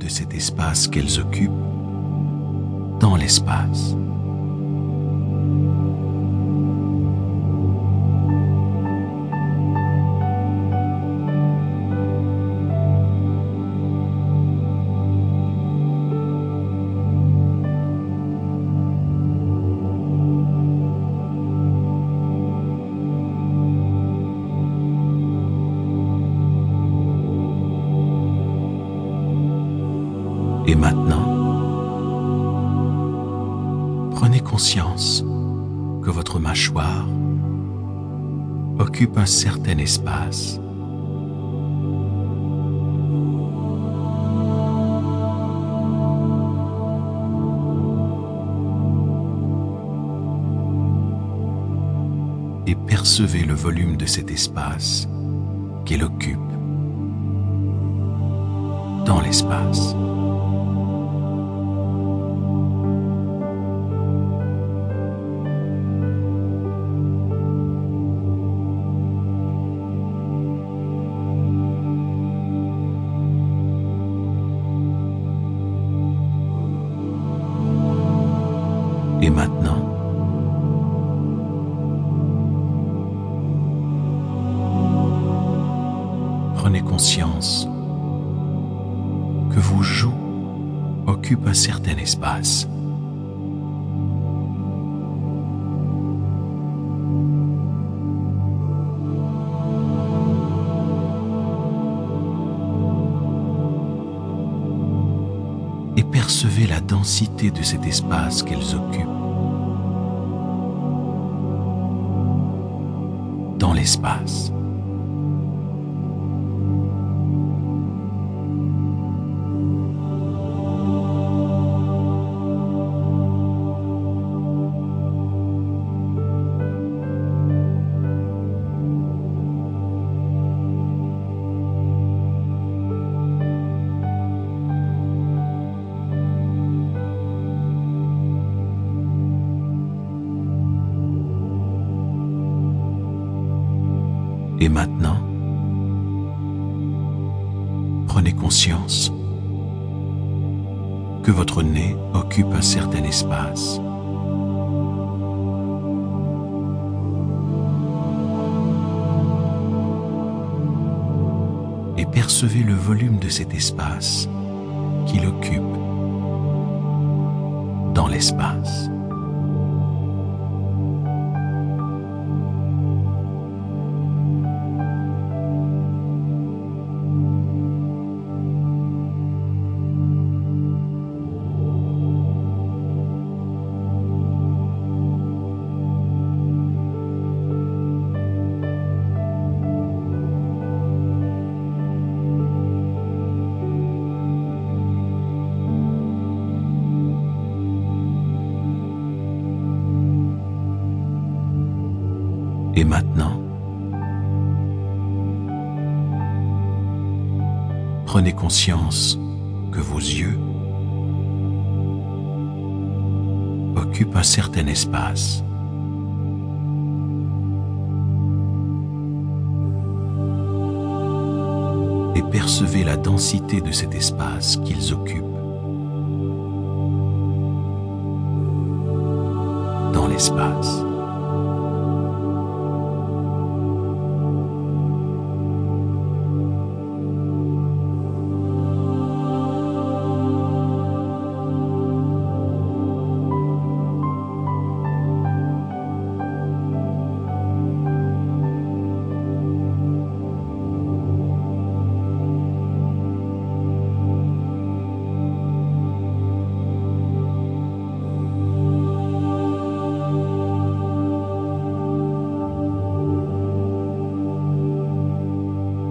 de cet espace qu'elles occupent dans l'espace. Et maintenant, prenez conscience que votre mâchoire occupe un certain espace. Et percevez le volume de cet espace qu'elle occupe dans l'espace. Et maintenant, prenez conscience que vos joues occupent un certain espace. Percevez la densité de cet espace qu'elles occupent dans l'espace. Et maintenant, prenez conscience que votre nez occupe un certain espace. Et percevez le volume de cet espace qu'il occupe dans l'espace. Et maintenant, prenez conscience que vos yeux occupent un certain espace. Et percevez la densité de cet espace qu'ils occupent dans l'espace.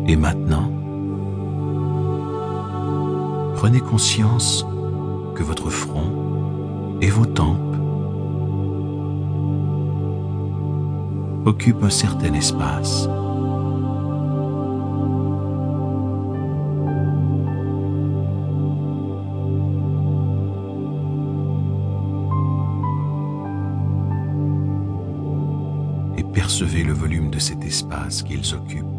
Et maintenant, prenez conscience que votre front et vos tempes occupent un certain espace. Et percevez le volume de cet espace qu'ils occupent